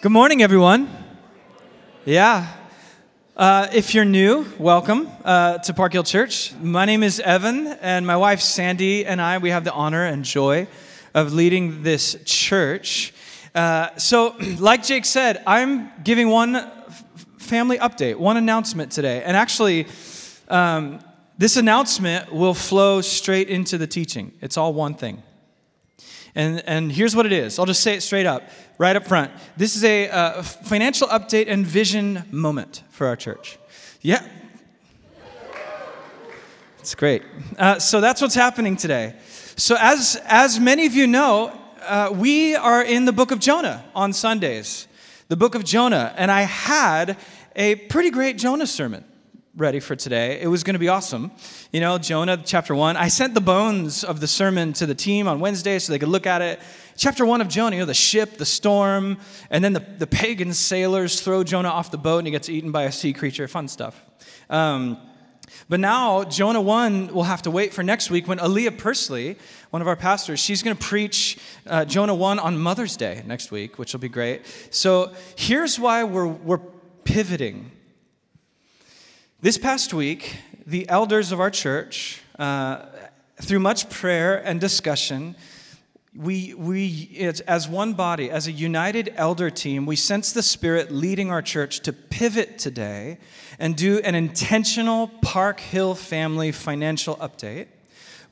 Good morning, everyone. Yeah. Uh, if you're new, welcome uh, to Park Hill Church. My name is Evan, and my wife Sandy and I, we have the honor and joy of leading this church. Uh, so, like Jake said, I'm giving one family update, one announcement today. And actually, um, this announcement will flow straight into the teaching. It's all one thing. And, and here's what it is I'll just say it straight up, right up front. This is a uh, financial update and vision moment for our church. Yeah. It's great. Uh, so that's what's happening today. So, as, as many of you know, uh, we are in the book of Jonah on Sundays, the book of Jonah. And I had a pretty great Jonah sermon ready for today. It was going to be awesome. You know, Jonah chapter 1. I sent the bones of the sermon to the team on Wednesday so they could look at it. Chapter 1 of Jonah, you know, the ship, the storm, and then the, the pagan sailors throw Jonah off the boat and he gets eaten by a sea creature. Fun stuff. Um, but now, Jonah 1 will have to wait for next week when Aaliyah Persley, one of our pastors, she's going to preach uh, Jonah 1 on Mother's Day next week, which will be great. So here's why we're, we're pivoting this past week, the elders of our church, uh, through much prayer and discussion, we, we as one body, as a united elder team, we sense the Spirit leading our church to pivot today and do an intentional Park Hill family financial update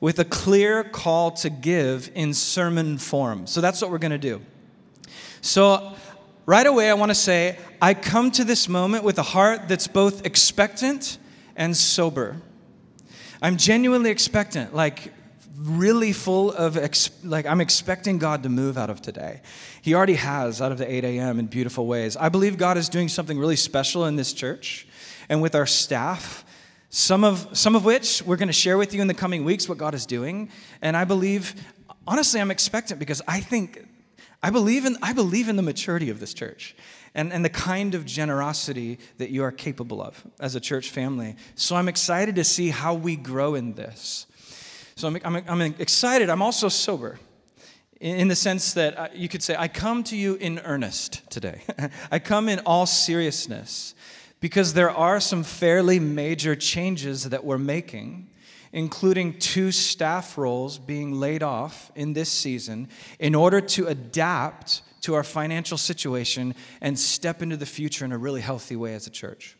with a clear call to give in sermon form. So that's what we're going to do. So right away, I want to say, I come to this moment with a heart that's both expectant and sober. I'm genuinely expectant, like really full of, ex- like, I'm expecting God to move out of today. He already has out of the 8 a.m. in beautiful ways. I believe God is doing something really special in this church and with our staff. Some of, some of which we're going to share with you in the coming weeks what God is doing. And I believe, honestly, I'm expectant because I think I believe in, I believe in the maturity of this church and, and the kind of generosity that you are capable of as a church family. So I'm excited to see how we grow in this. So I'm, I'm, I'm excited. I'm also sober in the sense that uh, you could say, I come to you in earnest today. I come in all seriousness because there are some fairly major changes that we're making including two staff roles being laid off in this season in order to adapt to our financial situation and step into the future in a really healthy way as a church.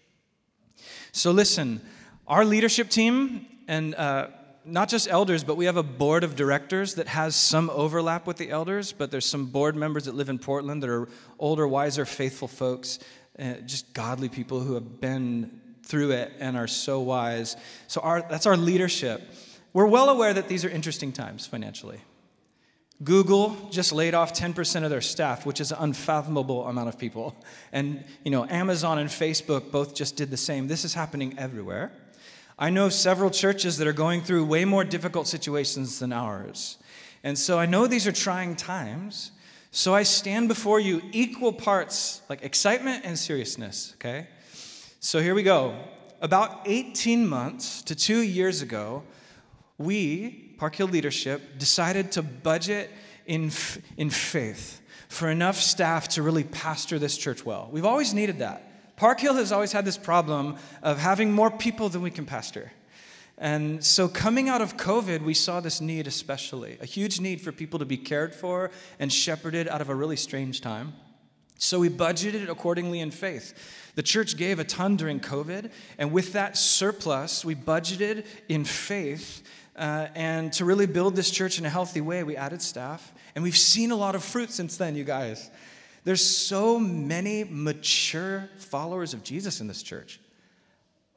So, listen, our leadership team, and uh, not just elders, but we have a board of directors that has some overlap with the elders, but there's some board members that live in Portland that are older, wiser, faithful folks, uh, just godly people who have been through it and are so wise. So our, that's our leadership. We're well aware that these are interesting times financially. Google just laid off 10% of their staff, which is an unfathomable amount of people. And you know, Amazon and Facebook both just did the same. This is happening everywhere. I know several churches that are going through way more difficult situations than ours. And so I know these are trying times. So I stand before you equal parts like excitement and seriousness, okay? So here we go. About 18 months to two years ago, we, Park Hill leadership, decided to budget in, in faith for enough staff to really pastor this church well. We've always needed that. Park Hill has always had this problem of having more people than we can pastor. And so, coming out of COVID, we saw this need especially a huge need for people to be cared for and shepherded out of a really strange time. So, we budgeted accordingly in faith. The church gave a ton during COVID, and with that surplus, we budgeted in faith. Uh, and to really build this church in a healthy way, we added staff, and we've seen a lot of fruit since then, you guys. There's so many mature followers of Jesus in this church,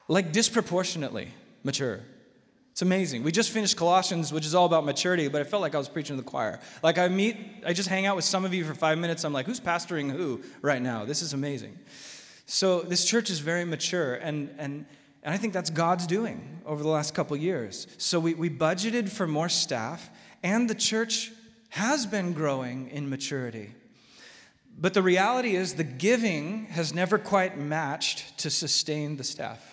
like disproportionately mature. It's amazing. We just finished Colossians, which is all about maturity, but I felt like I was preaching to the choir. Like I meet, I just hang out with some of you for five minutes. I'm like, who's pastoring who right now? This is amazing. So this church is very mature, and, and, and I think that's God's doing over the last couple years. So we, we budgeted for more staff, and the church has been growing in maturity. But the reality is, the giving has never quite matched to sustain the staff.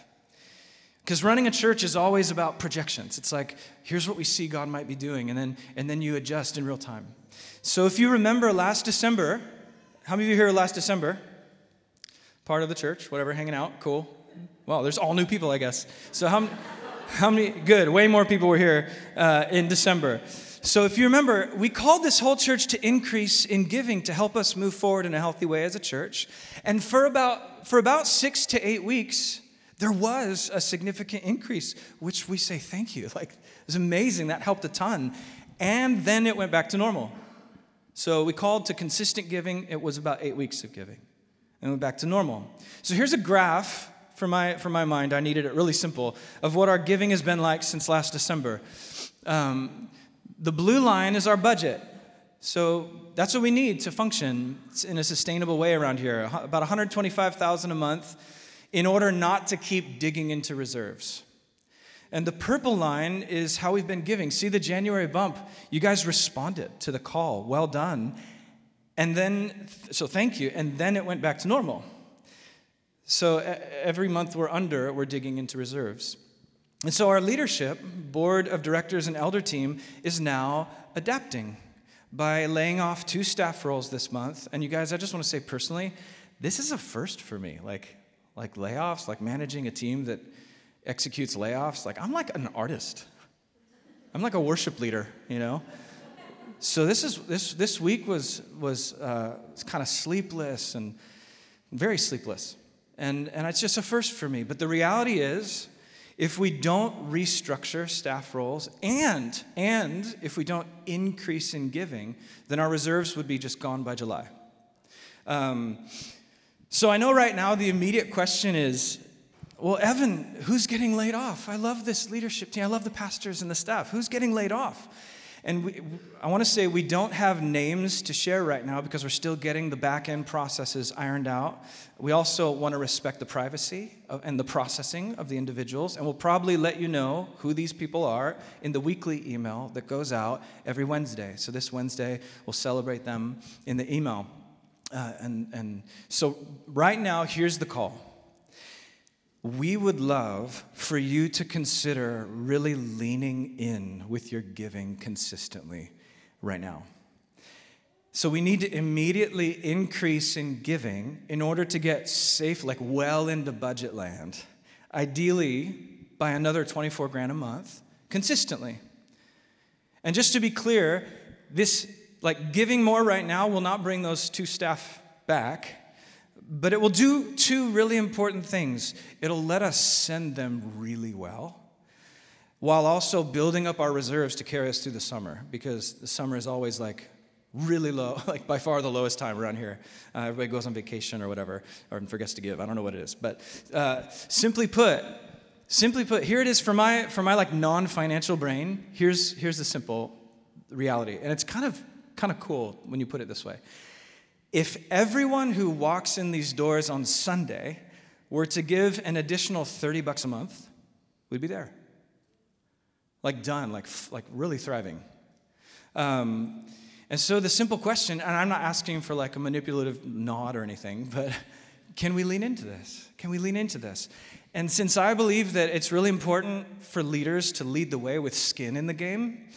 Because running a church is always about projections. It's like, here's what we see God might be doing, and then, and then you adjust in real time. So if you remember last December, How many of you here last December? Part of the church, whatever, hanging out, cool. Well, there's all new people, I guess. So how, how many? Good, way more people were here uh, in December. So if you remember, we called this whole church to increase in giving to help us move forward in a healthy way as a church. And for about for about six to eight weeks, there was a significant increase, which we say thank you. Like it was amazing. That helped a ton. And then it went back to normal. So we called to consistent giving. It was about eight weeks of giving. And went back to normal. So here's a graph for my, for my mind. I needed it really simple of what our giving has been like since last December. Um, the blue line is our budget. So that's what we need to function in a sustainable way around here. About 125,000 a month in order not to keep digging into reserves. And the purple line is how we've been giving. See the January bump? You guys responded to the call. Well done. And then, so thank you. And then it went back to normal. So every month we're under, we're digging into reserves. And so our leadership, board of directors, and elder team is now adapting by laying off two staff roles this month. And you guys, I just want to say personally, this is a first for me. Like, like layoffs, like managing a team that executes layoffs. Like, I'm like an artist. I'm like a worship leader, you know? So this is this this week was was uh, kind of sleepless and very sleepless, and and it's just a first for me. But the reality is, if we don't restructure staff roles and and if we don't increase in giving, then our reserves would be just gone by July. Um, so I know right now the immediate question is well, Evan, who's getting laid off? I love this leadership team. I love the pastors and the staff. Who's getting laid off? And we, I want to say we don't have names to share right now because we're still getting the back end processes ironed out. We also want to respect the privacy and the processing of the individuals, and we'll probably let you know who these people are in the weekly email that goes out every Wednesday. So this Wednesday, we'll celebrate them in the email. Uh, and, and so, right now, here's the call we would love for you to consider really leaning in with your giving consistently right now. So we need to immediately increase in giving in order to get safe, like well into budget land, ideally by another 24 grand a month consistently. And just to be clear, this, like giving more right now, will not bring those two staff back but it will do two really important things. It'll let us send them really well, while also building up our reserves to carry us through the summer, because the summer is always like really low, like by far the lowest time around here. Uh, everybody goes on vacation or whatever, or forgets to give. I don't know what it is. But uh, simply put, simply put, here it is for my, for my like non-financial brain. Here's, here's the simple reality. And it's kind of, kind of cool when you put it this way. If everyone who walks in these doors on Sunday were to give an additional 30 bucks a month, we'd be there. Like done, like, like really thriving. Um, and so the simple question, and I'm not asking for like a manipulative nod or anything, but can we lean into this? Can we lean into this? And since I believe that it's really important for leaders to lead the way with skin in the game,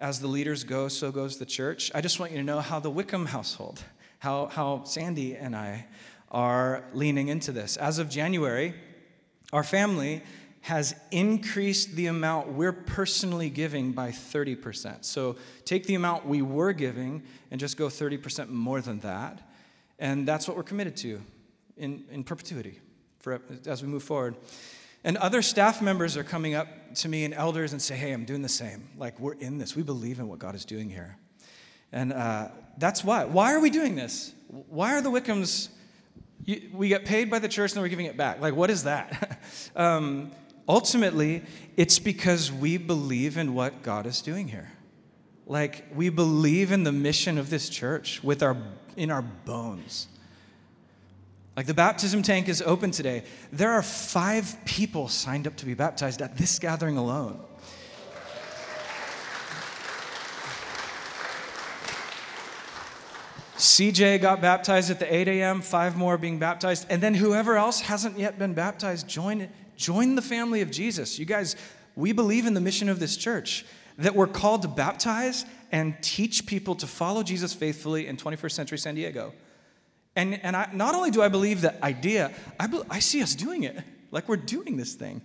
as the leaders go, so goes the church, I just want you to know how the Wickham household how, how Sandy and I are leaning into this. As of January, our family has increased the amount we're personally giving by 30%. So take the amount we were giving and just go 30% more than that. And that's what we're committed to in, in perpetuity for, as we move forward. And other staff members are coming up to me and elders and say, hey, I'm doing the same. Like, we're in this. We believe in what God is doing here. And uh, that's why. Why are we doing this? Why are the Wickhams, you, we get paid by the church and we're giving it back? Like, what is that? um, ultimately, it's because we believe in what God is doing here. Like, we believe in the mission of this church with our, in our bones. Like the baptism tank is open today. There are five people signed up to be baptized at this gathering alone. CJ got baptized at the 8 a.m., five more being baptized. And then whoever else hasn't yet been baptized, join, join the family of Jesus. You guys, we believe in the mission of this church that we're called to baptize and teach people to follow Jesus faithfully in 21st century San Diego. And, and I, not only do I believe that idea, I, be, I see us doing it. Like we're doing this thing.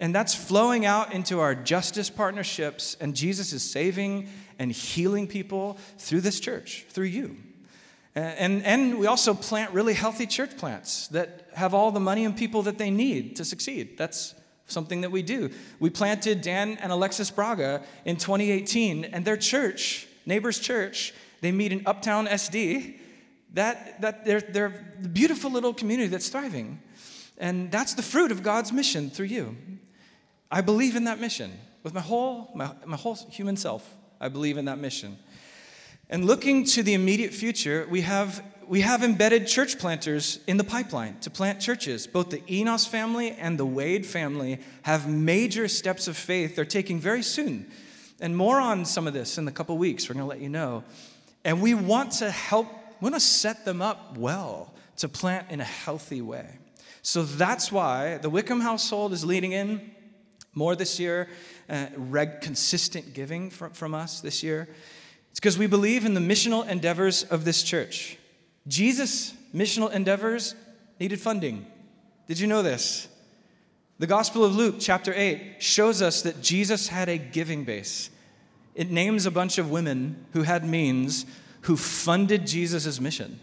And that's flowing out into our justice partnerships, and Jesus is saving and healing people through this church, through you. And, and we also plant really healthy church plants that have all the money and people that they need to succeed. That's something that we do. We planted Dan and Alexis Braga in 2018, and their church, Neighbors Church, they meet in Uptown SD. That, that they're, they're beautiful little community that's thriving. And that's the fruit of God's mission through you. I believe in that mission with my whole, my, my whole human self. I believe in that mission. And looking to the immediate future, we have, we have embedded church planters in the pipeline to plant churches. Both the Enos family and the Wade family have major steps of faith they're taking very soon. And more on some of this in a couple weeks. We're going to let you know. And we want to help, we want to set them up well to plant in a healthy way. So that's why the Wickham household is leading in more this year, uh, reg- consistent giving from, from us this year. It's because we believe in the missional endeavors of this church. Jesus' missional endeavors needed funding. Did you know this? The Gospel of Luke, chapter 8, shows us that Jesus had a giving base. It names a bunch of women who had means who funded Jesus' mission.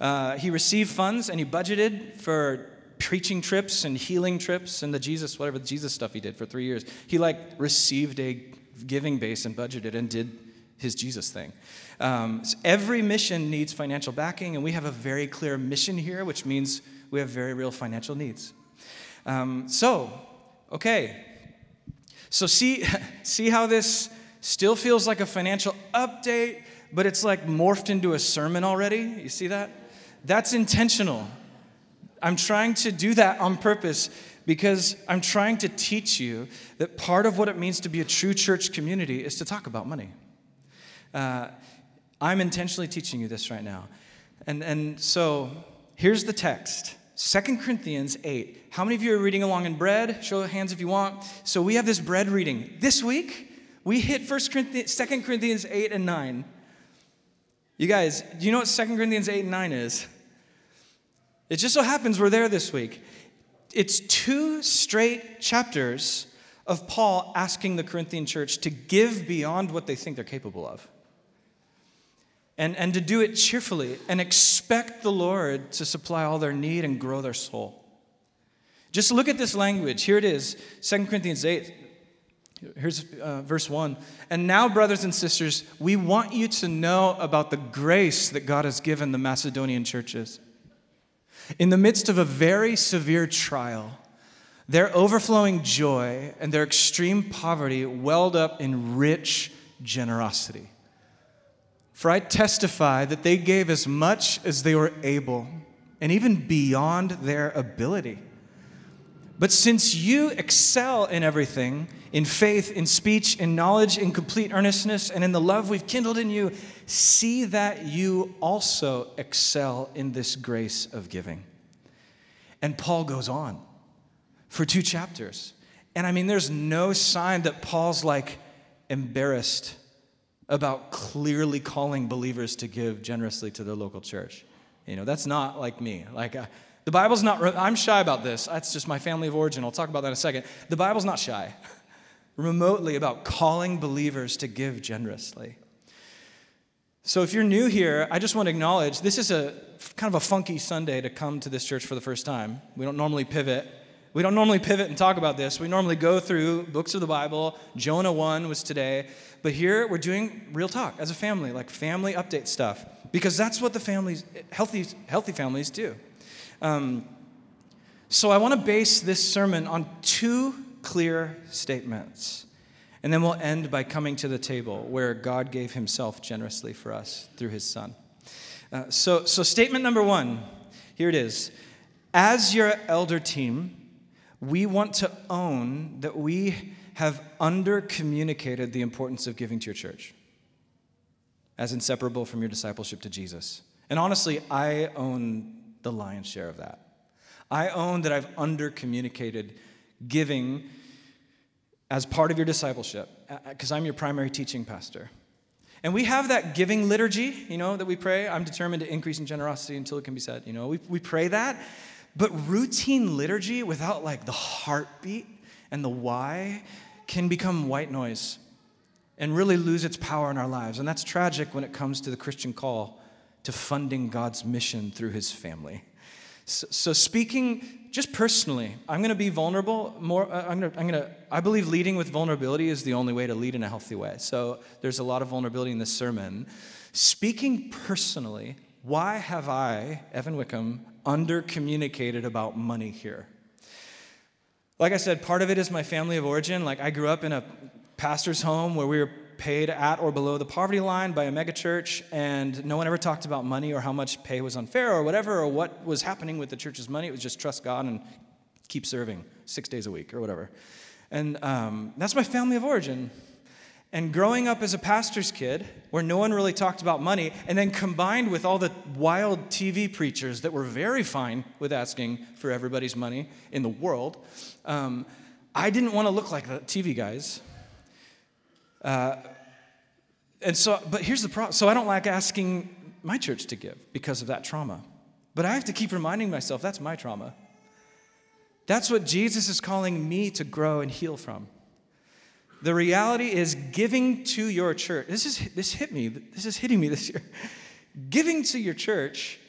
Uh, he received funds and he budgeted for preaching trips and healing trips and the Jesus, whatever the Jesus stuff he did for three years. He like received a giving base and budgeted and did his Jesus thing. Um, so every mission needs financial backing, and we have a very clear mission here, which means we have very real financial needs. Um, so, okay. So see, see how this still feels like a financial update, but it's like morphed into a sermon already? You see that? That's intentional. I'm trying to do that on purpose because I'm trying to teach you that part of what it means to be a true church community is to talk about money. Uh, I'm intentionally teaching you this right now. And, and so here's the text Second Corinthians 8. How many of you are reading along in bread? Show of hands if you want. So we have this bread reading. This week, we hit First Corinthians, 2 Corinthians 8 and 9. You guys, do you know what 2 Corinthians 8 and 9 is? It just so happens we're there this week. It's two straight chapters of Paul asking the Corinthian church to give beyond what they think they're capable of. And, and to do it cheerfully and expect the Lord to supply all their need and grow their soul. Just look at this language. Here it is 2 Corinthians 8. Here's uh, verse 1. And now, brothers and sisters, we want you to know about the grace that God has given the Macedonian churches. In the midst of a very severe trial, their overflowing joy and their extreme poverty welled up in rich generosity. For I testify that they gave as much as they were able, and even beyond their ability. But since you excel in everything, in faith, in speech, in knowledge, in complete earnestness, and in the love we've kindled in you, see that you also excel in this grace of giving. And Paul goes on for two chapters. And I mean, there's no sign that Paul's like embarrassed about clearly calling believers to give generously to their local church. You know, that's not like me. Like, uh, the Bible's not, I'm shy about this. That's just my family of origin. I'll talk about that in a second. The Bible's not shy remotely about calling believers to give generously. So if you're new here, I just want to acknowledge this is a kind of a funky Sunday to come to this church for the first time. We don't normally pivot. We don't normally pivot and talk about this. We normally go through books of the Bible. Jonah 1 was today. But here we're doing real talk as a family, like family update stuff, because that's what the families, healthy, healthy families do. Um, so I want to base this sermon on two clear statements. And then we'll end by coming to the table where God gave himself generously for us through his son. Uh, so, so, statement number one here it is. As your elder team, we want to own that we have under communicated the importance of giving to your church as inseparable from your discipleship to Jesus. And honestly, I own the lion's share of that. I own that I've under communicated giving as part of your discipleship, because I'm your primary teaching pastor. And we have that giving liturgy, you know, that we pray. I'm determined to increase in generosity until it can be said. You know, we, we pray that. But routine liturgy without like the heartbeat and the why can become white noise and really lose its power in our lives. And that's tragic when it comes to the Christian call to funding God's mission through his family. So, so speaking just personally, I'm going to be vulnerable more. Uh, I'm going to, I'm going to, I believe leading with vulnerability is the only way to lead in a healthy way. So there's a lot of vulnerability in this sermon. Speaking personally, why have I, Evan Wickham, under communicated about money here? Like I said, part of it is my family of origin. Like I grew up in a pastor's home where we were paid at or below the poverty line by a megachurch, and no one ever talked about money or how much pay was unfair or whatever, or what was happening with the church's money. It was just trust God and keep serving six days a week or whatever. And um, that's my family of origin. And growing up as a pastor's kid, where no one really talked about money, and then combined with all the wild TV preachers that were very fine with asking for everybody's money in the world, um, I didn't want to look like the TV guys. Uh, and so, but here's the problem. So I don't like asking my church to give because of that trauma. But I have to keep reminding myself that's my trauma. That's what Jesus is calling me to grow and heal from. The reality is giving to your church. This is this hit me. This is hitting me this year. Giving to your church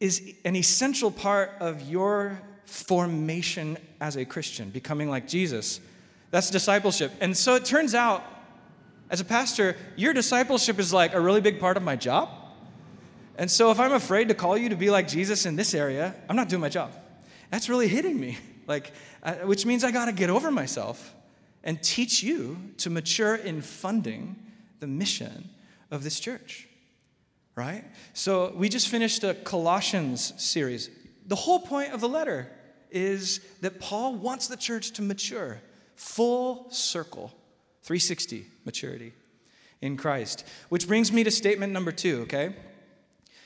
is an essential part of your formation as a Christian, becoming like Jesus. That's discipleship. And so it turns out as a pastor, your discipleship is like a really big part of my job. And so if I'm afraid to call you to be like Jesus in this area, I'm not doing my job. That's really hitting me. Like, uh, which means I got to get over myself and teach you to mature in funding the mission of this church. Right? So we just finished a Colossians series. The whole point of the letter is that Paul wants the church to mature, full circle 360 maturity in Christ. Which brings me to statement number two, okay?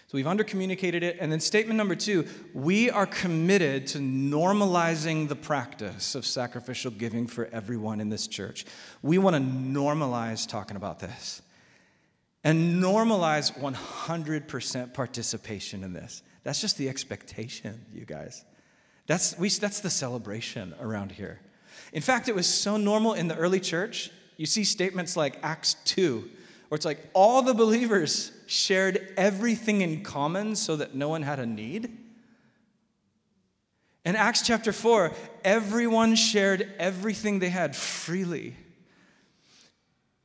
So we've undercommunicated it. And then statement number two we are committed to normalizing the practice of sacrificial giving for everyone in this church. We want to normalize talking about this and normalize 100% participation in this. That's just the expectation, you guys. That's, we, that's the celebration around here. In fact, it was so normal in the early church you see statements like Acts 2, where it's like all the believers shared everything in common so that no one had a need. In Acts chapter 4, everyone shared everything they had freely.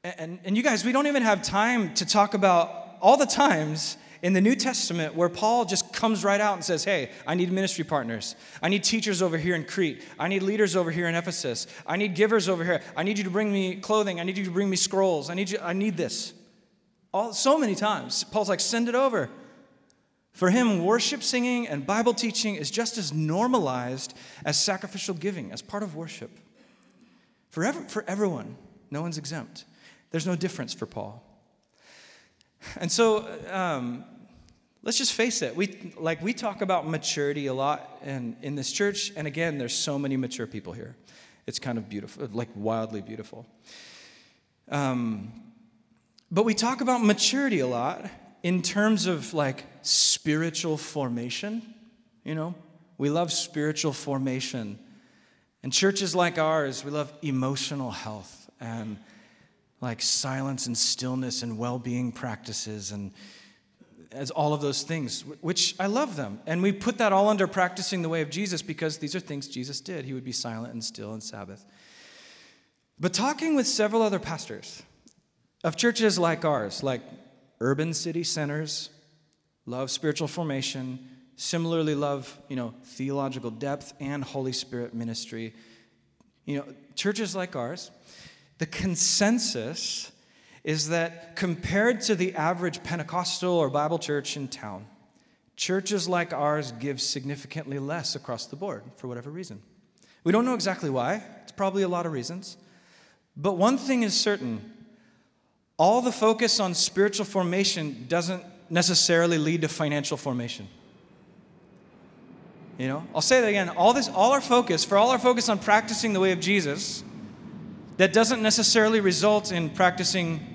And, and, and, you guys, we don't even have time to talk about all the times in the New Testament where Paul just comes right out and says, Hey, I need ministry partners. I need teachers over here in Crete. I need leaders over here in Ephesus. I need givers over here. I need you to bring me clothing. I need you to bring me scrolls. I need you, I need this. All, so many times. Paul's like, Send it over. For him, worship singing and Bible teaching is just as normalized as sacrificial giving, as part of worship. For, ever, for everyone, no one's exempt. There's no difference for Paul. And so, um, let's just face it. We like we talk about maturity a lot in, in this church and again there's so many mature people here. It's kind of beautiful like wildly beautiful. Um, but we talk about maturity a lot in terms of like spiritual formation you know? We love spiritual formation. And churches like ours we love emotional health and like silence and stillness and well-being practices and as all of those things, which I love them. And we put that all under practicing the way of Jesus because these are things Jesus did. He would be silent and still in Sabbath. But talking with several other pastors of churches like ours, like urban city centers, love spiritual formation, similarly love, you know, theological depth and Holy Spirit ministry. You know, churches like ours, the consensus is that compared to the average Pentecostal or Bible church in town, churches like ours give significantly less across the board for whatever reason. We don't know exactly why, it's probably a lot of reasons. But one thing is certain all the focus on spiritual formation doesn't necessarily lead to financial formation. You know, I'll say that again. All this, all our focus, for all our focus on practicing the way of Jesus, that doesn't necessarily result in practicing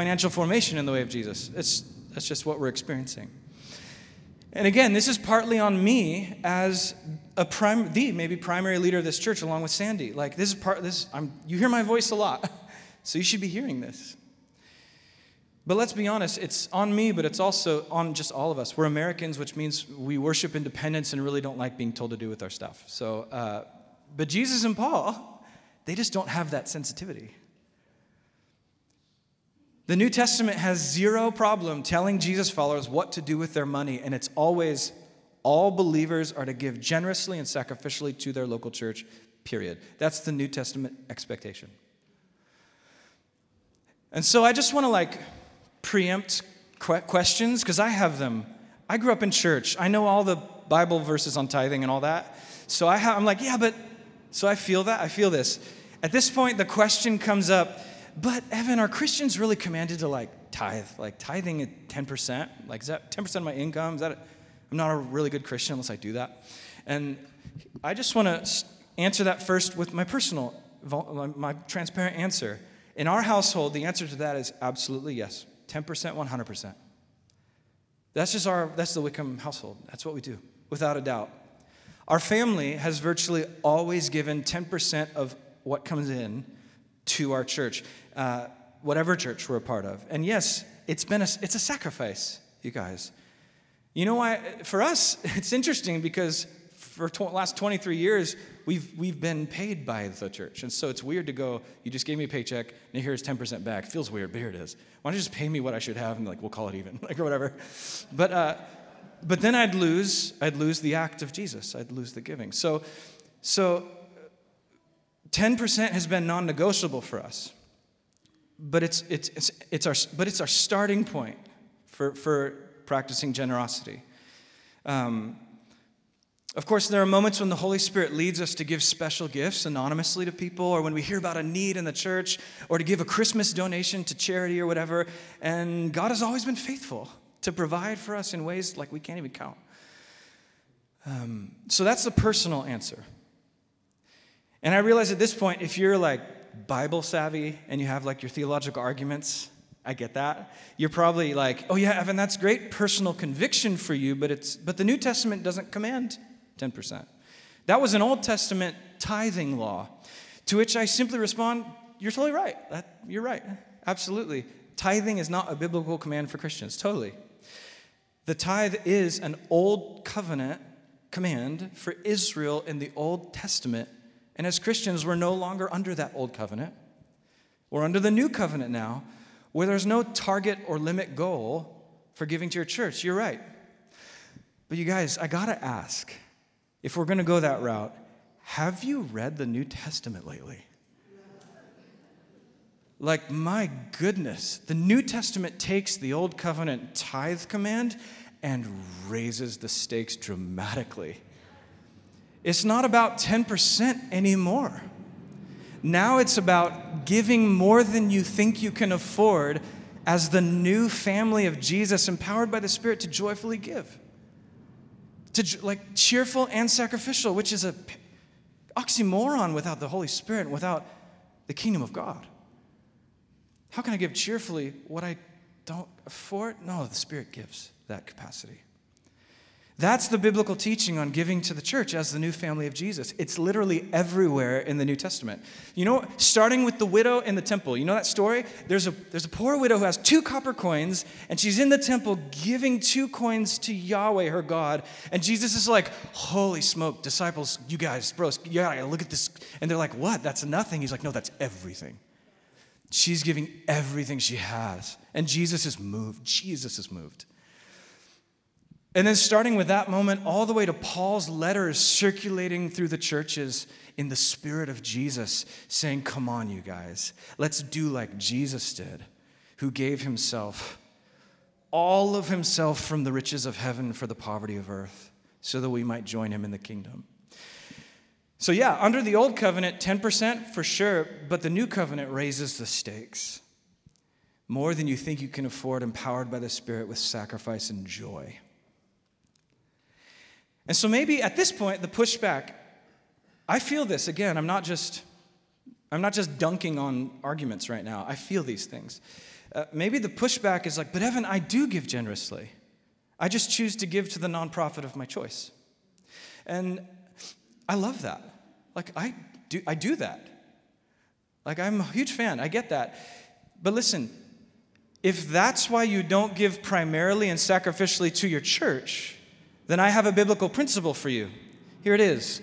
financial formation in the way of Jesus. It's, that's just what we're experiencing. And again, this is partly on me as a prime, the maybe primary leader of this church, along with Sandy. Like this is part. This I'm. You hear my voice a lot, so you should be hearing this. But let's be honest, it's on me, but it's also on just all of us. We're Americans, which means we worship independence and really don't like being told to do with our stuff. So, uh, but Jesus and Paul, they just don't have that sensitivity. The New Testament has zero problem telling Jesus followers what to do with their money, and it's always all believers are to give generously and sacrificially to their local church, period. That's the New Testament expectation. And so I just want to like preempt questions because I have them. I grew up in church. I know all the Bible verses on tithing and all that. So I have, I'm like, yeah, but so I feel that. I feel this. At this point, the question comes up but Evan, are Christians really commanded to like tithe? Like tithing at 10%? Like, is that 10% of my income? Is that, a, I'm not a really good Christian unless I do that. And I just want to answer that first with my personal, my transparent answer. In our household, the answer to that is absolutely yes 10%, 100%. That's just our, that's the Wickham household. That's what we do, without a doubt. Our family has virtually always given 10% of what comes in to our church, uh, whatever church we're a part of. And yes, it's been a, it's a sacrifice, you guys. You know why? For us, it's interesting because for tw- last 23 years, we've, we've been paid by the church. And so it's weird to go, you just gave me a paycheck, and here's 10% back. Feels weird, but here it is. Why don't you just pay me what I should have, and like, we'll call it even, like, or whatever. But, uh, but then I'd lose, I'd lose the act of Jesus. I'd lose the giving. So, so 10% has been non negotiable for us, but it's, it's, it's, it's, our, but it's our starting point for, for practicing generosity. Um, of course, there are moments when the Holy Spirit leads us to give special gifts anonymously to people, or when we hear about a need in the church, or to give a Christmas donation to charity or whatever. And God has always been faithful to provide for us in ways like we can't even count. Um, so that's the personal answer. And I realize at this point, if you're like Bible savvy and you have like your theological arguments, I get that. You're probably like, oh yeah, Evan, that's great personal conviction for you, but it's but the New Testament doesn't command 10%. That was an Old Testament tithing law. To which I simply respond, you're totally right. That, you're right. Absolutely. Tithing is not a biblical command for Christians. Totally. The tithe is an old covenant command for Israel in the Old Testament and as Christians, we're no longer under that old covenant. We're under the new covenant now, where there's no target or limit goal for giving to your church. You're right. But you guys, I gotta ask if we're gonna go that route, have you read the New Testament lately? Like, my goodness, the New Testament takes the Old Covenant tithe command and raises the stakes dramatically. It's not about 10% anymore. Now it's about giving more than you think you can afford as the new family of Jesus, empowered by the Spirit to joyfully give. To like cheerful and sacrificial, which is a oxymoron without the Holy Spirit, without the kingdom of God. How can I give cheerfully what I don't afford? No, the Spirit gives that capacity. That's the biblical teaching on giving to the church as the new family of Jesus. It's literally everywhere in the New Testament. You know, starting with the widow in the temple. You know that story? There's a, there's a poor widow who has two copper coins, and she's in the temple giving two coins to Yahweh, her God. And Jesus is like, Holy smoke, disciples, you guys, bros, you gotta look at this. And they're like, What? That's nothing. He's like, No, that's everything. She's giving everything she has. And Jesus is moved. Jesus is moved. And then, starting with that moment, all the way to Paul's letters circulating through the churches in the spirit of Jesus, saying, Come on, you guys, let's do like Jesus did, who gave himself, all of himself from the riches of heaven for the poverty of earth, so that we might join him in the kingdom. So, yeah, under the old covenant, 10% for sure, but the new covenant raises the stakes. More than you think you can afford, empowered by the Spirit with sacrifice and joy. And so maybe at this point, the pushback, I feel this again, I'm not just. I'm not just dunking on arguments right now. I feel these things. Uh, maybe the pushback is like, but Evan, I do give generously. I just choose to give to the nonprofit of my choice. And I love that. Like, I do, I do that. Like, I'm a huge fan. I get that. But listen, if that's why you don't give primarily and sacrificially to your church, then I have a biblical principle for you. Here it is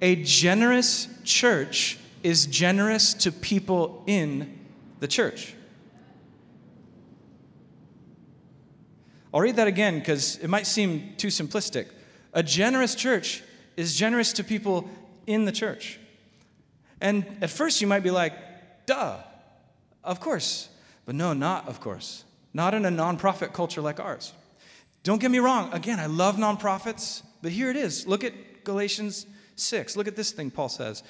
A generous church is generous to people in the church. I'll read that again because it might seem too simplistic. A generous church is generous to people in the church. And at first you might be like, duh, of course. But no, not of course. Not in a nonprofit culture like ours. Don't get me wrong. Again, I love nonprofits, but here it is. Look at Galatians 6. Look at this thing Paul says.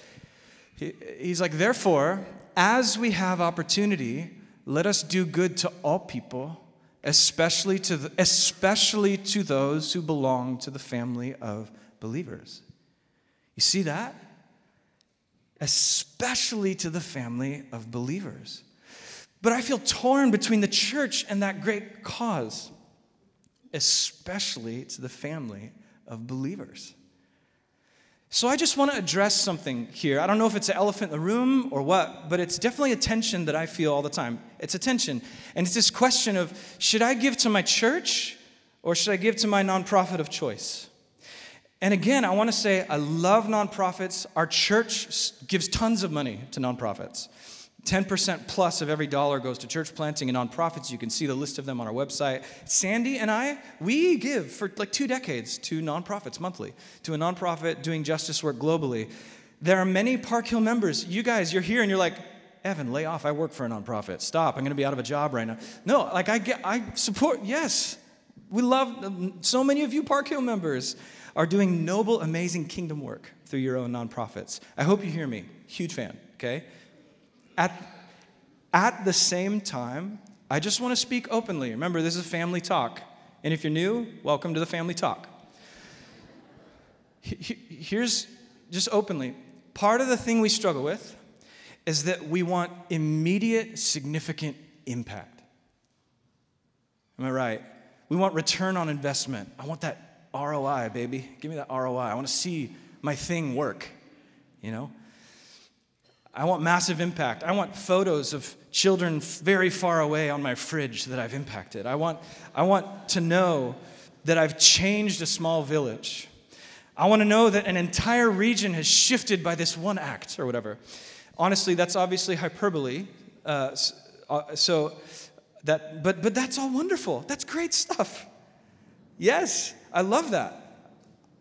He, he's like, therefore, as we have opportunity, let us do good to all people especially to, the, especially to those who belong to the family of believers. You see that? Especially to the family of believers. But I feel torn between the church and that great cause, especially to the family of believers. So I just want to address something here. I don't know if it's an elephant in the room or what, but it's definitely a tension that I feel all the time. It's a tension. And it's this question of should I give to my church or should I give to my nonprofit of choice? And again, I want to say I love nonprofits. Our church gives tons of money to nonprofits. 10% plus of every dollar goes to church planting and nonprofits. You can see the list of them on our website. Sandy and I, we give for like two decades to nonprofits monthly, to a nonprofit doing justice work globally. There are many Park Hill members. You guys, you're here and you're like, Evan, lay off. I work for a nonprofit. Stop. I'm going to be out of a job right now. No, like I get, I support, yes. We love, um, so many of you Park Hill members are doing noble, amazing kingdom work through your own nonprofits. I hope you hear me. Huge fan, okay? At, at the same time, I just want to speak openly. Remember, this is a family talk. And if you're new, welcome to the family talk. Here's just openly part of the thing we struggle with is that we want immediate, significant impact. Am I right? We want return on investment. I want that ROI, baby. Give me that ROI. I want to see my thing work, you know? I want massive impact. I want photos of children very far away on my fridge that I've impacted. I want, I want to know that I've changed a small village. I want to know that an entire region has shifted by this one act or whatever. Honestly, that's obviously hyperbole. Uh, uh, so that, but, but that's all wonderful. That's great stuff. Yes, I love that.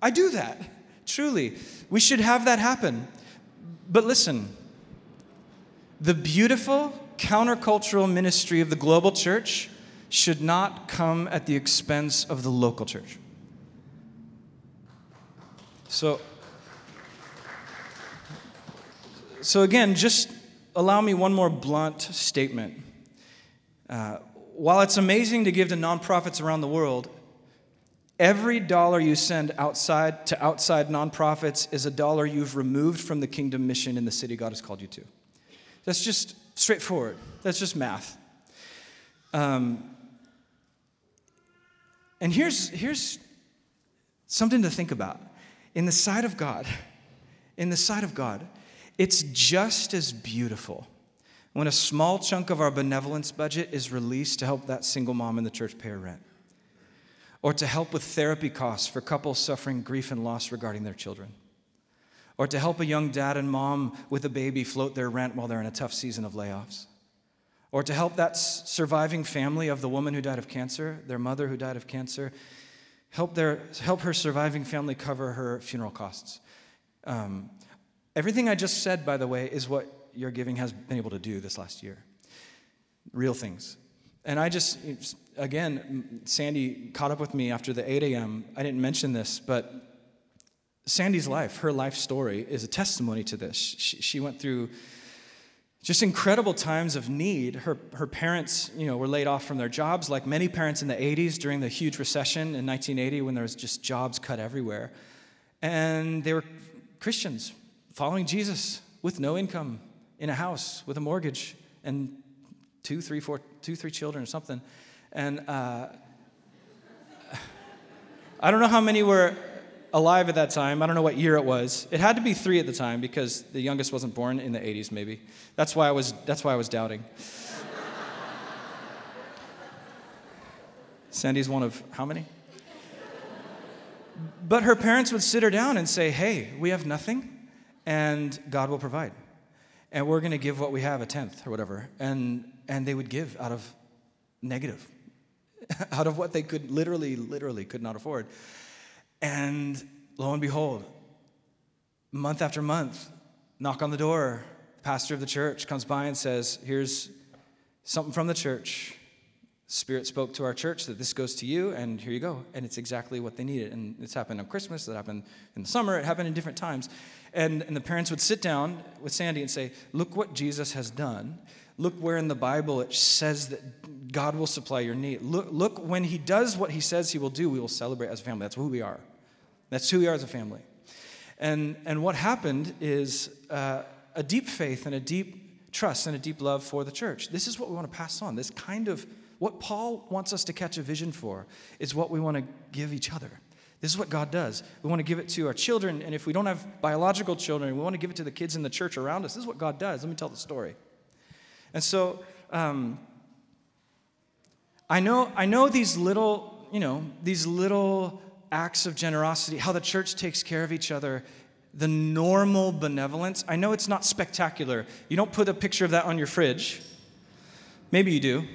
I do that, truly. We should have that happen. But listen, the beautiful countercultural ministry of the global church should not come at the expense of the local church. So, so again, just allow me one more blunt statement. Uh, while it's amazing to give to nonprofits around the world, every dollar you send outside to outside nonprofits is a dollar you've removed from the kingdom mission in the city God has called you to. That's just straightforward. That's just math. Um, and here's, here's something to think about. In the sight of God, in the sight of God, it's just as beautiful when a small chunk of our benevolence budget is released to help that single mom in the church pay her rent, or to help with therapy costs for couples suffering grief and loss regarding their children or to help a young dad and mom with a baby float their rent while they're in a tough season of layoffs, or to help that surviving family of the woman who died of cancer, their mother who died of cancer, help, their, help her surviving family cover her funeral costs. Um, everything I just said, by the way, is what your giving has been able to do this last year. Real things. And I just, again, Sandy caught up with me after the 8 a.m. I didn't mention this, but Sandy's life, her life story, is a testimony to this. She, she, went through just incredible times of need. Her, her parents, you know, were laid off from their jobs, like many parents in the 80s during the huge recession in 1980 when there was just jobs cut everywhere. And they were Christians following Jesus with no income in a house with a mortgage and two, three, four, two, three children or something. And uh, I don't know how many were alive at that time. I don't know what year it was. It had to be three at the time because the youngest wasn't born in the 80s, maybe. That's why I was, that's why I was doubting. Sandy's one of how many? But her parents would sit her down and say, Hey, we have nothing, and God will provide. And we're going to give what we have a tenth or whatever. And, and they would give out of negative, out of what they could literally, literally could not afford. And lo and behold, month after month, knock on the door, the pastor of the church comes by and says, Here's something from the church. Spirit spoke to our church that this goes to you, and here you go. And it's exactly what they needed. And it's happened on Christmas, it happened in the summer, it happened in different times. And, and the parents would sit down with Sandy and say, Look what Jesus has done. Look where in the Bible it says that God will supply your need. Look, look when He does what He says He will do, we will celebrate as a family. That's who we are. That's who we are as a family. And, and what happened is uh, a deep faith and a deep trust and a deep love for the church. This is what we want to pass on. This kind of what Paul wants us to catch a vision for is what we want to give each other. This is what God does. We want to give it to our children, and if we don't have biological children, we want to give it to the kids in the church around us. This is what God does. Let me tell the story. And so, um, I know, I know these little, you know, these little acts of generosity, how the church takes care of each other, the normal benevolence. I know it's not spectacular. You don't put a picture of that on your fridge. Maybe you do.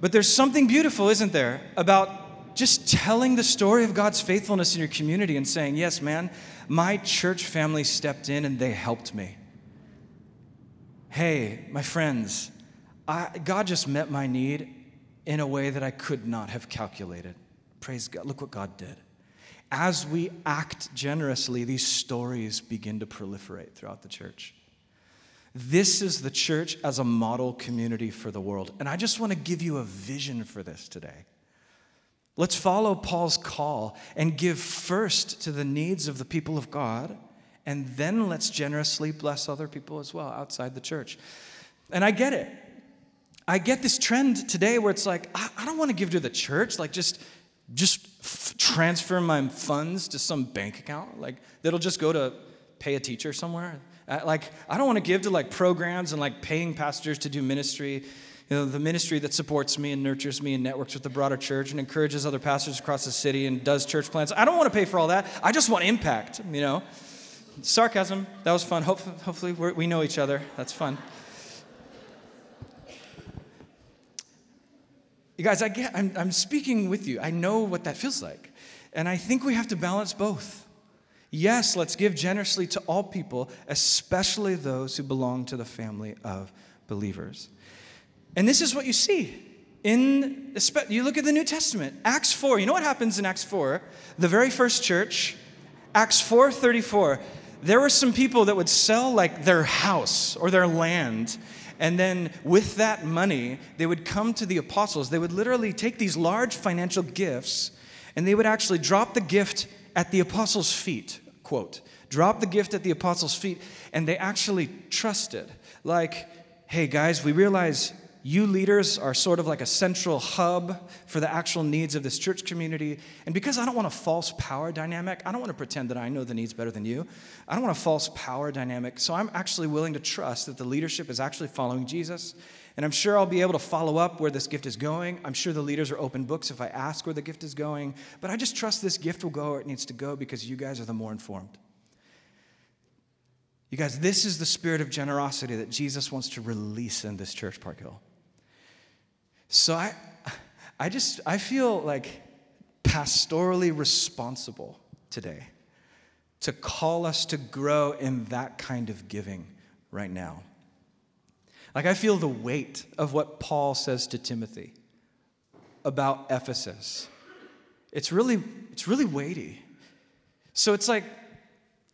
But there's something beautiful, isn't there, about just telling the story of God's faithfulness in your community and saying, Yes, man, my church family stepped in and they helped me. Hey, my friends, I, God just met my need in a way that I could not have calculated. Praise God. Look what God did. As we act generously, these stories begin to proliferate throughout the church. This is the church as a model community for the world. And I just want to give you a vision for this today. Let's follow Paul's call and give first to the needs of the people of God, and then let's generously bless other people as well outside the church. And I get it. I get this trend today where it's like, I, don't want to give to the church, like just just f- transfer my funds to some bank account, like that'll just go to pay a teacher somewhere. Uh, like, I don't want to give to like programs and like paying pastors to do ministry. You know, the ministry that supports me and nurtures me and networks with the broader church and encourages other pastors across the city and does church plans. I don't want to pay for all that. I just want impact, you know. Sarcasm. That was fun. Hopefully, hopefully we know each other. That's fun. You guys, I get, I'm, I'm speaking with you. I know what that feels like. And I think we have to balance both. Yes, let's give generously to all people, especially those who belong to the family of believers. And this is what you see in you look at the New Testament, Acts 4. You know what happens in Acts 4? The very first church, Acts 4:34. There were some people that would sell like their house or their land and then with that money, they would come to the apostles. They would literally take these large financial gifts and they would actually drop the gift at the apostles' feet quote. Drop the gift at the apostles' feet, and they actually trusted. Like, hey guys, we realize you leaders are sort of like a central hub for the actual needs of this church community. And because I don't want a false power dynamic, I don't want to pretend that I know the needs better than you. I don't want a false power dynamic. So I'm actually willing to trust that the leadership is actually following Jesus. And I'm sure I'll be able to follow up where this gift is going. I'm sure the leaders are open books if I ask where the gift is going. But I just trust this gift will go where it needs to go because you guys are the more informed. You guys, this is the spirit of generosity that Jesus wants to release in this church, Park Hill. So I, I just, I feel like pastorally responsible today to call us to grow in that kind of giving right now. Like, I feel the weight of what Paul says to Timothy about Ephesus. It's really, it's really weighty. So it's like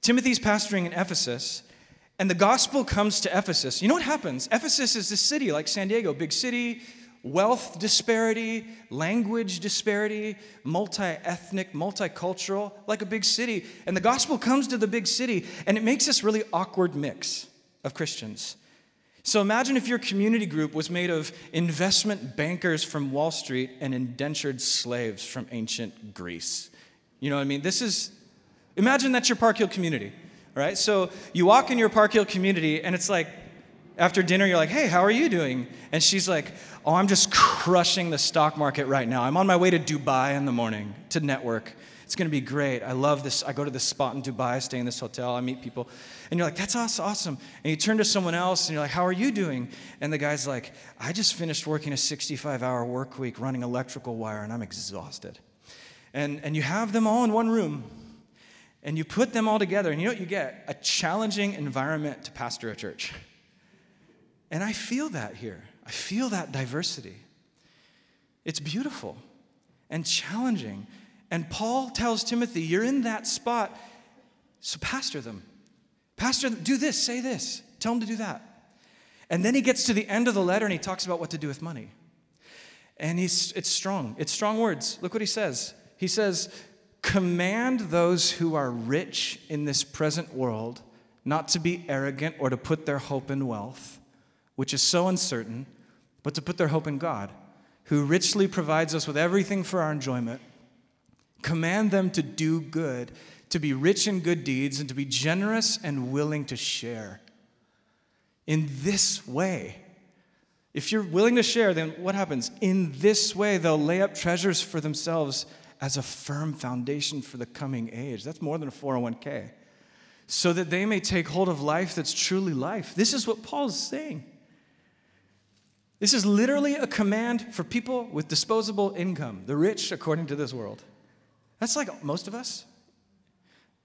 Timothy's pastoring in Ephesus, and the gospel comes to Ephesus. You know what happens? Ephesus is this city like San Diego, big city, wealth disparity, language disparity, multi ethnic, multicultural, like a big city. And the gospel comes to the big city, and it makes this really awkward mix of Christians. So imagine if your community group was made of investment bankers from Wall Street and indentured slaves from ancient Greece. You know what I mean? This is, imagine that's your Park Hill community, right? So you walk in your Park Hill community and it's like, after dinner, you're like, hey, how are you doing? And she's like, oh, I'm just crushing the stock market right now. I'm on my way to Dubai in the morning to network. It's going to be great. I love this. I go to this spot in Dubai, I stay in this hotel, I meet people. And you're like, that's awesome. And you turn to someone else and you're like, how are you doing? And the guy's like, I just finished working a 65 hour work week running electrical wire and I'm exhausted. And, and you have them all in one room and you put them all together and you know what you get? A challenging environment to pastor a church. And I feel that here. I feel that diversity. It's beautiful and challenging. And Paul tells Timothy, You're in that spot, so pastor them. Pastor, them, do this, say this, tell them to do that. And then he gets to the end of the letter and he talks about what to do with money. And he's, it's strong. It's strong words. Look what he says. He says, Command those who are rich in this present world not to be arrogant or to put their hope in wealth which is so uncertain, but to put their hope in God, who richly provides us with everything for our enjoyment. Command them to do good, to be rich in good deeds, and to be generous and willing to share. In this way, if you're willing to share, then what happens? In this way, they'll lay up treasures for themselves as a firm foundation for the coming age. That's more than a 401k. So that they may take hold of life that's truly life. This is what Paul's saying. This is literally a command for people with disposable income, the rich according to this world. That's like most of us,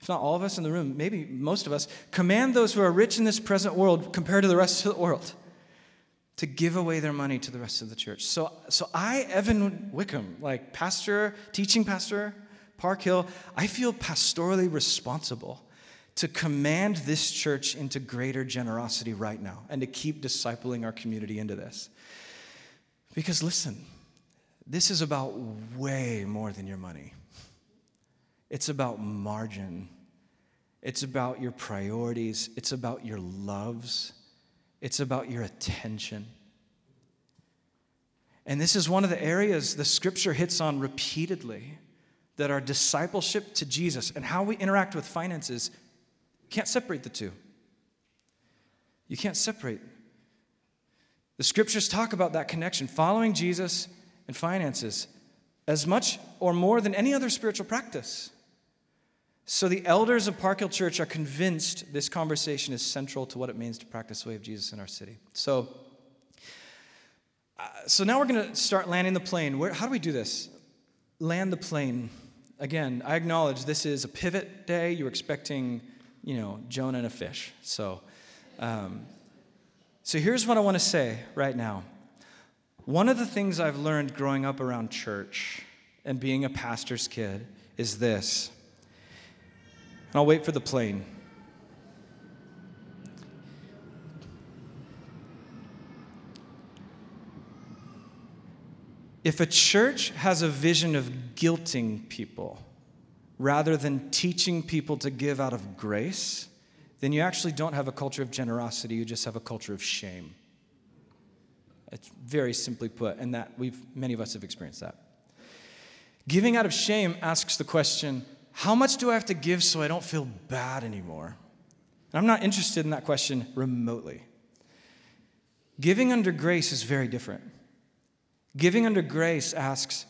if not all of us in the room, maybe most of us. Command those who are rich in this present world compared to the rest of the world to give away their money to the rest of the church. So, so I, Evan Wickham, like pastor, teaching pastor, Park Hill, I feel pastorally responsible to command this church into greater generosity right now and to keep discipling our community into this. Because listen, this is about way more than your money. It's about margin. It's about your priorities. It's about your loves. It's about your attention. And this is one of the areas the scripture hits on repeatedly that our discipleship to Jesus and how we interact with finances can't separate the two. You can't separate the scriptures talk about that connection, following Jesus and finances, as much or more than any other spiritual practice. So the elders of Park Hill Church are convinced this conversation is central to what it means to practice the way of Jesus in our city. So, uh, so now we're going to start landing the plane. Where, how do we do this? Land the plane. Again, I acknowledge this is a pivot day. You're expecting, you know, Jonah and a fish. So, um, so here's what I want to say right now. One of the things I've learned growing up around church and being a pastor's kid is this. And I'll wait for the plane. If a church has a vision of guilting people rather than teaching people to give out of grace, then you actually don't have a culture of generosity, you just have a culture of shame. It's very simply put, and that we've many of us have experienced that. Giving out of shame asks the question, how much do I have to give so I don't feel bad anymore? And I'm not interested in that question remotely. Giving under grace is very different. Giving under grace asks,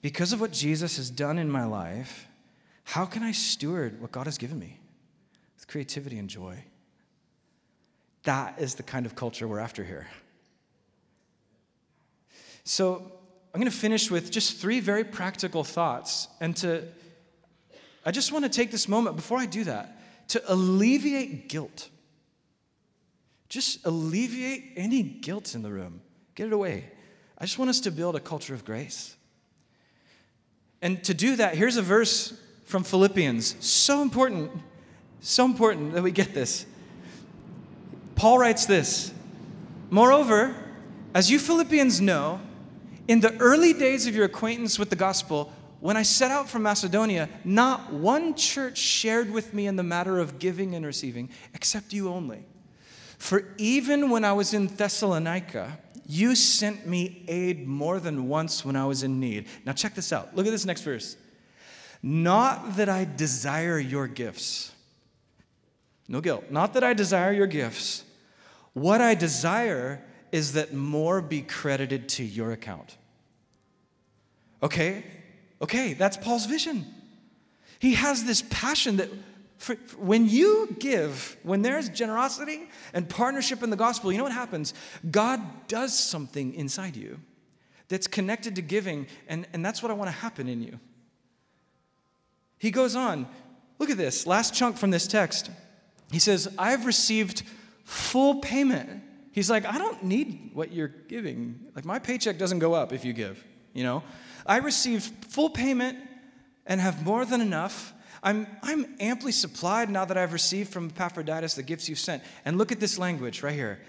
because of what Jesus has done in my life, how can I steward what God has given me? Creativity and joy. That is the kind of culture we're after here. So, I'm going to finish with just three very practical thoughts. And to, I just want to take this moment before I do that to alleviate guilt. Just alleviate any guilt in the room. Get it away. I just want us to build a culture of grace. And to do that, here's a verse from Philippians, so important so important that we get this. Paul writes this Moreover, as you Philippians know, in the early days of your acquaintance with the gospel, when I set out from Macedonia, not one church shared with me in the matter of giving and receiving, except you only. For even when I was in Thessalonica, you sent me aid more than once when I was in need. Now, check this out. Look at this next verse. Not that I desire your gifts. No guilt. Not that I desire your gifts. What I desire is that more be credited to your account. Okay? Okay, that's Paul's vision. He has this passion that for, for when you give, when there's generosity and partnership in the gospel, you know what happens? God does something inside you that's connected to giving, and, and that's what I want to happen in you. He goes on, look at this, last chunk from this text. He says, I've received full payment. He's like, I don't need what you're giving. Like, my paycheck doesn't go up if you give, you know? I received full payment and have more than enough. I'm, I'm amply supplied now that I've received from Epaphroditus the gifts you've sent. And look at this language right here.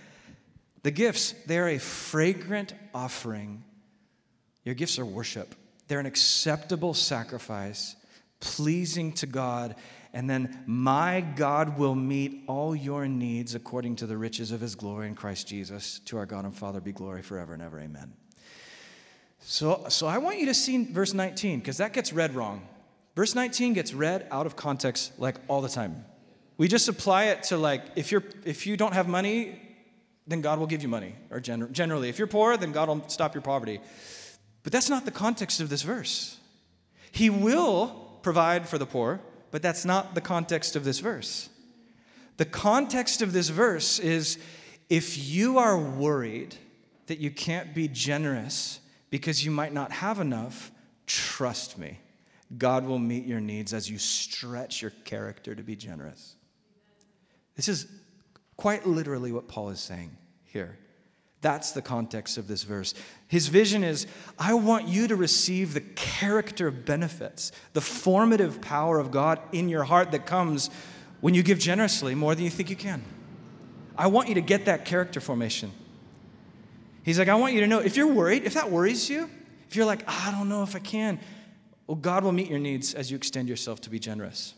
The gifts, they're a fragrant offering. Your gifts are worship, they're an acceptable sacrifice, pleasing to God. And then, my God will meet all your needs according to the riches of his glory in Christ Jesus. To our God and Father be glory forever and ever. Amen. So, so I want you to see verse 19, because that gets read wrong. Verse 19 gets read out of context like all the time. We just apply it to like, if, you're, if you don't have money, then God will give you money, or gen- generally. If you're poor, then God will stop your poverty. But that's not the context of this verse. He will provide for the poor, but that's not the context of this verse. The context of this verse is if you are worried that you can't be generous because you might not have enough, trust me. God will meet your needs as you stretch your character to be generous. This is quite literally what Paul is saying here. That's the context of this verse. His vision is I want you to receive the character benefits, the formative power of God in your heart that comes when you give generously more than you think you can. I want you to get that character formation. He's like, I want you to know if you're worried, if that worries you, if you're like, I don't know if I can, well, God will meet your needs as you extend yourself to be generous.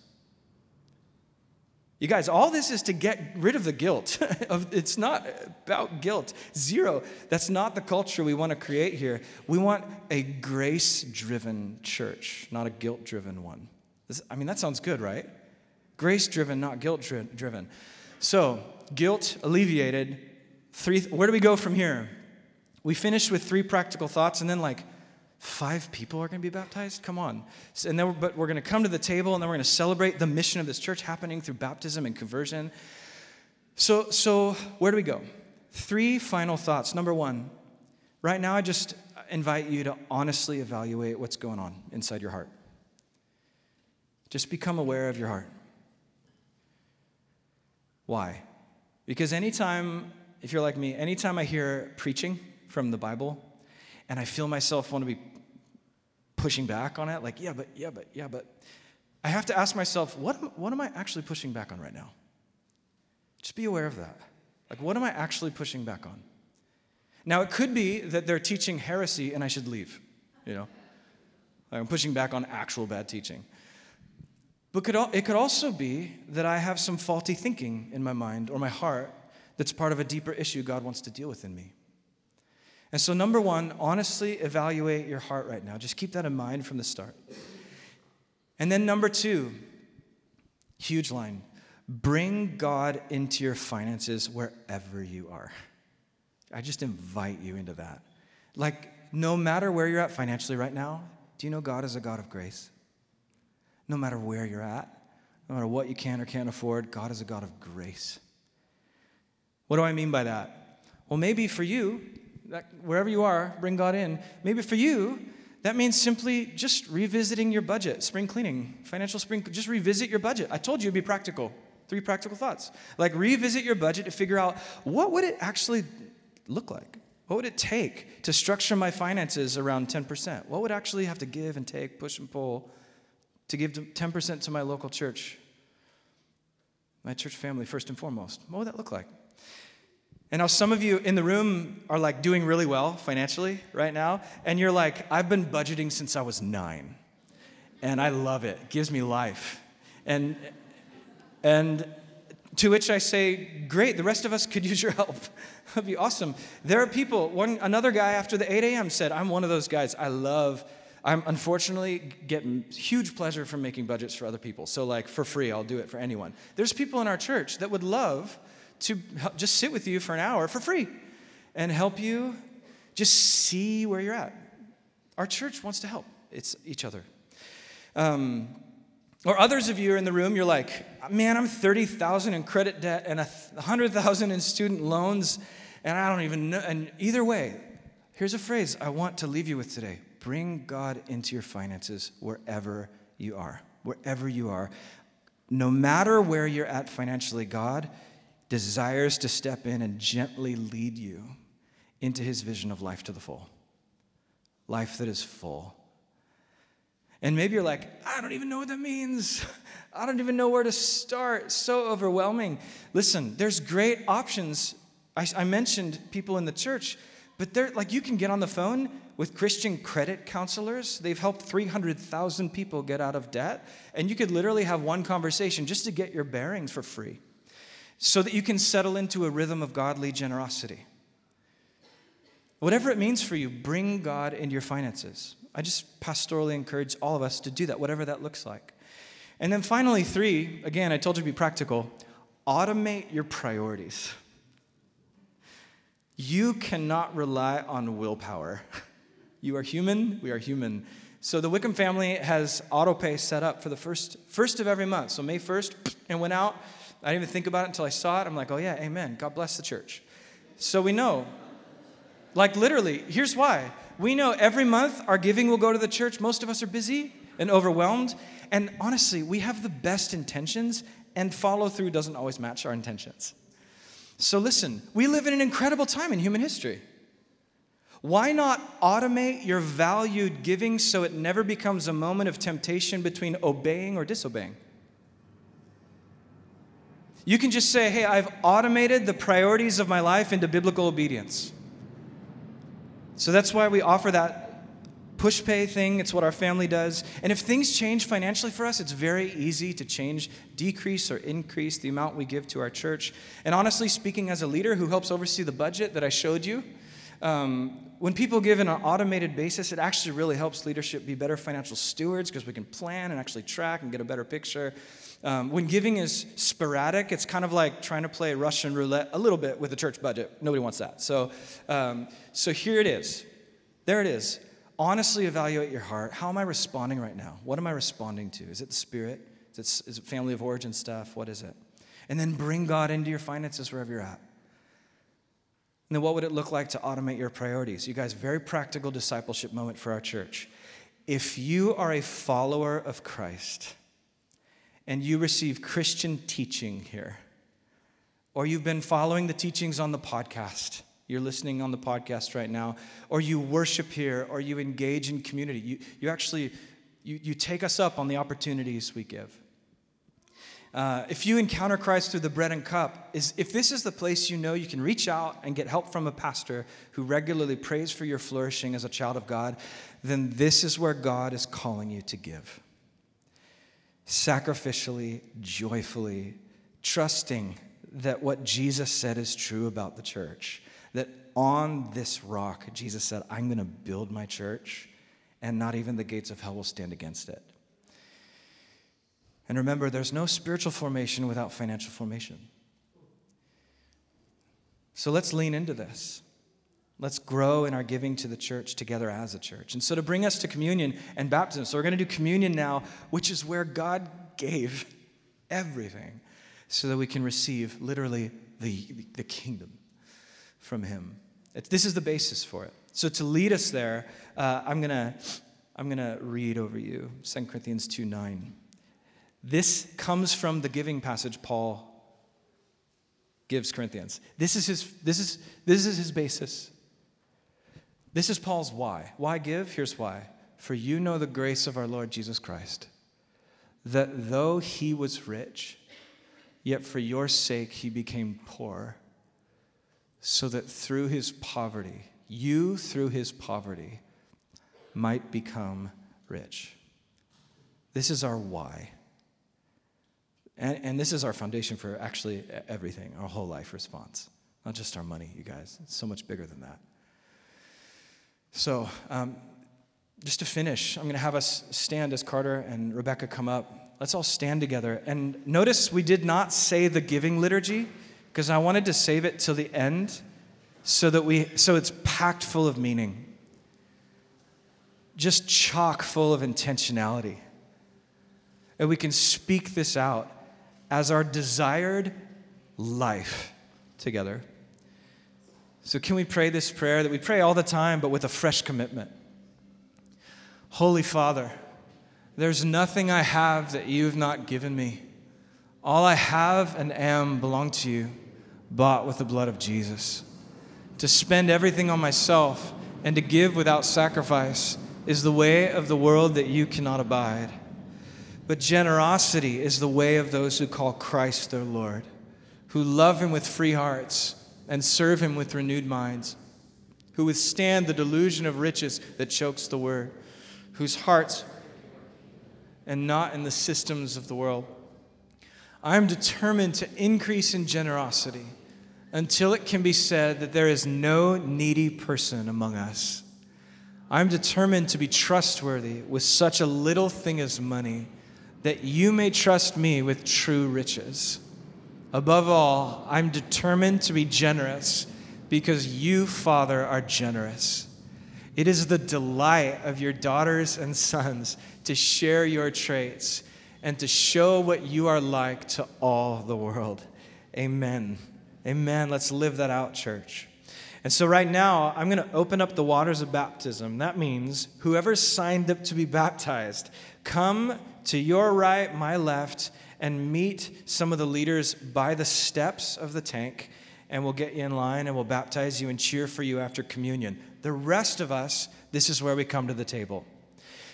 You guys, all this is to get rid of the guilt. it's not about guilt. Zero. That's not the culture we want to create here. We want a grace driven church, not a guilt driven one. I mean, that sounds good, right? Grace driven, not guilt driven. So, guilt alleviated. Three, where do we go from here? We finished with three practical thoughts, and then, like, five people are going to be baptized? Come on. And then, but we're going to come to the table and then we're going to celebrate the mission of this church happening through baptism and conversion. So, so where do we go? Three final thoughts. Number one, right now I just invite you to honestly evaluate what's going on inside your heart. Just become aware of your heart. Why? Because anytime, if you're like me, anytime I hear preaching from the Bible, and I feel myself want to be pushing back on it, like, yeah, but, yeah, but, yeah, but. I have to ask myself, what, what am I actually pushing back on right now? Just be aware of that. Like, what am I actually pushing back on? Now, it could be that they're teaching heresy and I should leave, you know? Like I'm pushing back on actual bad teaching. But could, it could also be that I have some faulty thinking in my mind or my heart that's part of a deeper issue God wants to deal with in me. And so, number one, honestly evaluate your heart right now. Just keep that in mind from the start. And then, number two, huge line bring God into your finances wherever you are. I just invite you into that. Like, no matter where you're at financially right now, do you know God is a God of grace? No matter where you're at, no matter what you can or can't afford, God is a God of grace. What do I mean by that? Well, maybe for you, that, wherever you are, bring God in. Maybe for you, that means simply just revisiting your budget, spring cleaning, financial spring, just revisit your budget. I told you it'd be practical. Three practical thoughts. Like revisit your budget to figure out what would it actually look like? What would it take to structure my finances around 10%? What would I actually have to give and take, push and pull to give 10% to my local church? My church family, first and foremost. What would that look like? And now some of you in the room are like doing really well financially right now, and you're like, I've been budgeting since I was nine, and I love it. It gives me life. And and To which I say, Great, the rest of us could use your help. That'd be awesome. There are people, one, another guy after the 8 a.m. said, I'm one of those guys. I love, I'm unfortunately getting huge pleasure from making budgets for other people. So, like, for free, I'll do it for anyone. There's people in our church that would love to just sit with you for an hour for free and help you just see where you're at. Our church wants to help it's each other. Um, or others of you are in the room, you're like, man, I'm 30,000 in credit debt and 100,000 in student loans, and I don't even know. And either way, here's a phrase I want to leave you with today bring God into your finances wherever you are. Wherever you are. No matter where you're at financially, God desires to step in and gently lead you into his vision of life to the full. Life that is full and maybe you're like, I don't even know what that means. I don't even know where to start. So overwhelming. Listen, there's great options. I, I mentioned people in the church, but they're like you can get on the phone with Christian credit counselors. They've helped 300,000 people get out of debt. And you could literally have one conversation just to get your bearings for free so that you can settle into a rhythm of godly generosity. Whatever it means for you, bring God into your finances. I just pastorally encourage all of us to do that, whatever that looks like. And then finally, three, again, I told you to be practical automate your priorities. You cannot rely on willpower. You are human, we are human. So the Wickham family has autopay set up for the first, first of every month. So May 1st, and went out. I didn't even think about it until I saw it. I'm like, oh yeah, amen. God bless the church. So we know. Like literally, here's why. We know every month our giving will go to the church. Most of us are busy and overwhelmed. And honestly, we have the best intentions, and follow through doesn't always match our intentions. So listen, we live in an incredible time in human history. Why not automate your valued giving so it never becomes a moment of temptation between obeying or disobeying? You can just say, hey, I've automated the priorities of my life into biblical obedience. So that's why we offer that Pushpay thing. It's what our family does. And if things change financially for us, it's very easy to change, decrease, or increase the amount we give to our church. And honestly, speaking as a leader who helps oversee the budget that I showed you, um, when people give in an automated basis, it actually really helps leadership be better financial stewards because we can plan and actually track and get a better picture. Um, when giving is sporadic, it's kind of like trying to play Russian roulette a little bit with the church budget. Nobody wants that. So, um, so here it is. There it is. Honestly evaluate your heart. How am I responding right now? What am I responding to? Is it the Spirit? Is it, is it family of origin stuff? What is it? And then bring God into your finances wherever you're at. And then what would it look like to automate your priorities? You guys, very practical discipleship moment for our church. If you are a follower of Christ, and you receive Christian teaching here, or you've been following the teachings on the podcast, you're listening on the podcast right now, or you worship here, or you engage in community, you, you actually you, you take us up on the opportunities we give. Uh, if you encounter Christ through the bread and cup, is if this is the place you know you can reach out and get help from a pastor who regularly prays for your flourishing as a child of God, then this is where God is calling you to give sacrificially, joyfully, trusting that what Jesus said is true about the church. That on this rock, Jesus said, I'm going to build my church, and not even the gates of hell will stand against it. And remember, there's no spiritual formation without financial formation. So let's lean into this. Let's grow in our giving to the church together as a church. And so, to bring us to communion and baptism, so we're going to do communion now, which is where God gave everything so that we can receive literally the, the kingdom from Him. It's, this is the basis for it. So, to lead us there, uh, I'm going to I'm going to read over you 2 Corinthians 2 9. This comes from the giving passage Paul gives Corinthians. This is his, this is, this is his basis. This is Paul's why. Why give? Here's why. For you know the grace of our Lord Jesus Christ, that though he was rich, yet for your sake he became poor, so that through his poverty, you through his poverty might become rich. This is our why. And, and this is our foundation for actually everything, our whole life response, not just our money, you guys. It's so much bigger than that. So, um, just to finish, I'm going to have us stand as Carter and Rebecca come up. Let's all stand together. And notice we did not say the giving liturgy because I wanted to save it till the end so that we so it's packed full of meaning. Just chock full of intentionality. And we can speak this out as our desired life together. So, can we pray this prayer that we pray all the time, but with a fresh commitment? Holy Father, there's nothing I have that you've not given me. All I have and am belong to you, bought with the blood of Jesus. To spend everything on myself and to give without sacrifice is the way of the world that you cannot abide. But generosity is the way of those who call Christ their Lord, who love him with free hearts and serve him with renewed minds, who withstand the delusion of riches that chokes the word, whose hearts and not in the systems of the world. I am determined to increase in generosity until it can be said that there is no needy person among us. I'm determined to be trustworthy with such a little thing as money that you may trust me with true riches. Above all, I'm determined to be generous because you, Father, are generous. It is the delight of your daughters and sons to share your traits and to show what you are like to all the world. Amen. Amen. Let's live that out, church. And so, right now, I'm going to open up the waters of baptism. That means whoever signed up to be baptized, come to your right, my left, and meet some of the leaders by the steps of the tank, and we'll get you in line and we'll baptize you and cheer for you after communion. The rest of us, this is where we come to the table.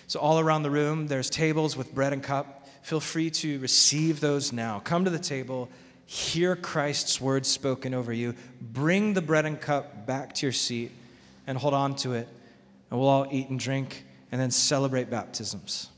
So, all around the room, there's tables with bread and cup. Feel free to receive those now. Come to the table, hear Christ's words spoken over you, bring the bread and cup back to your seat, and hold on to it. And we'll all eat and drink and then celebrate baptisms.